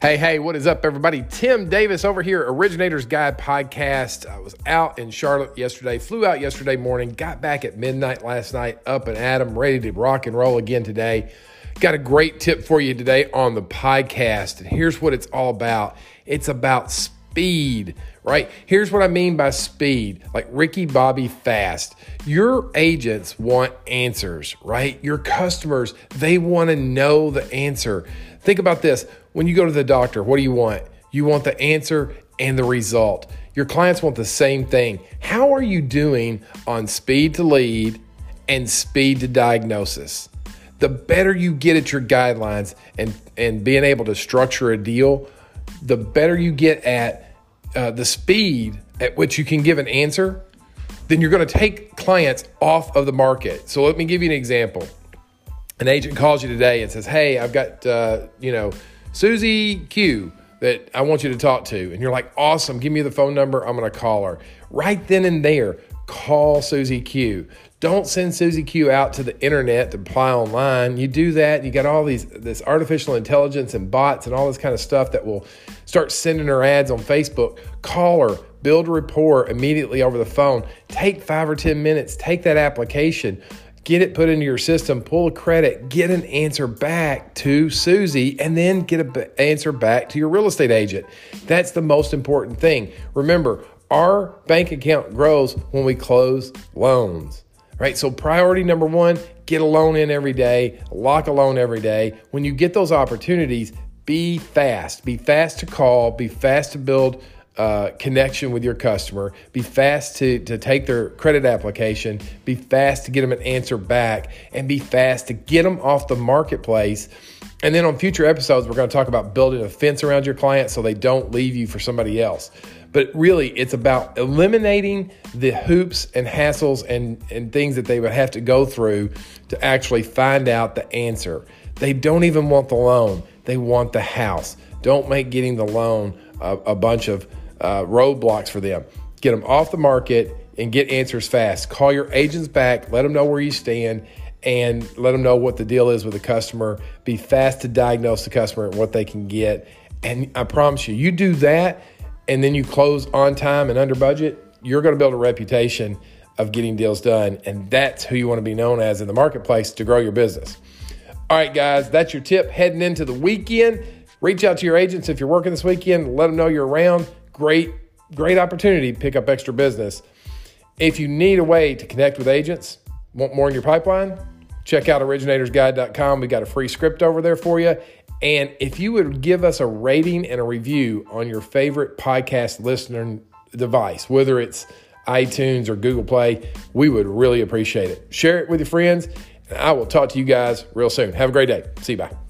Hey, hey, what is up, everybody? Tim Davis over here, Originators Guide Podcast. I was out in Charlotte yesterday, flew out yesterday morning, got back at midnight last night, up and at 'em, ready to rock and roll again today. Got a great tip for you today on the podcast, and here's what it's all about it's about speed, right? Here's what I mean by speed like Ricky Bobby Fast. Your agents want answers, right? Your customers, they want to know the answer. Think about this when you go to the doctor, what do you want? You want the answer and the result. Your clients want the same thing. How are you doing on speed to lead and speed to diagnosis? The better you get at your guidelines and, and being able to structure a deal, the better you get at uh, the speed at which you can give an answer, then you're going to take clients off of the market. So let me give you an example. An agent calls you today and says, "Hey, I've got uh, you know Susie Q that I want you to talk to," and you're like, "Awesome! Give me the phone number. I'm going to call her right then and there." Call Susie Q. Don't send Susie Q out to the internet to apply online. You do that, you got all these this artificial intelligence and bots and all this kind of stuff that will start sending her ads on Facebook. Call her, build rapport immediately over the phone. Take five or 10 minutes, take that application, get it put into your system, pull a credit, get an answer back to Susie, and then get an answer back to your real estate agent. That's the most important thing. Remember, our bank account grows when we close loans right? So, priority number one, get a loan in every day, lock a loan every day. When you get those opportunities, be fast. Be fast to call, be fast to build uh, connection with your customer, be fast to, to take their credit application, be fast to get them an answer back, and be fast to get them off the marketplace. And then on future episodes, we're going to talk about building a fence around your client so they don't leave you for somebody else. But really, it's about eliminating the hoops and hassles and, and things that they would have to go through to actually find out the answer. They don't even want the loan, they want the house. Don't make getting the loan a, a bunch of uh, roadblocks for them. Get them off the market and get answers fast. Call your agents back, let them know where you stand, and let them know what the deal is with the customer. Be fast to diagnose the customer and what they can get. And I promise you, you do that and then you close on time and under budget, you're going to build a reputation of getting deals done. And that's who you want to be known as in the marketplace to grow your business. All right, guys, that's your tip heading into the weekend. Reach out to your agents if you're working this weekend, let them know you're around. Great, great opportunity to pick up extra business. If you need a way to connect with agents, want more in your pipeline, check out originatorsguide.com. We got a free script over there for you. And if you would give us a rating and a review on your favorite podcast listener device, whether it's iTunes or Google Play, we would really appreciate it. Share it with your friends, and I will talk to you guys real soon. Have a great day. See you. Bye.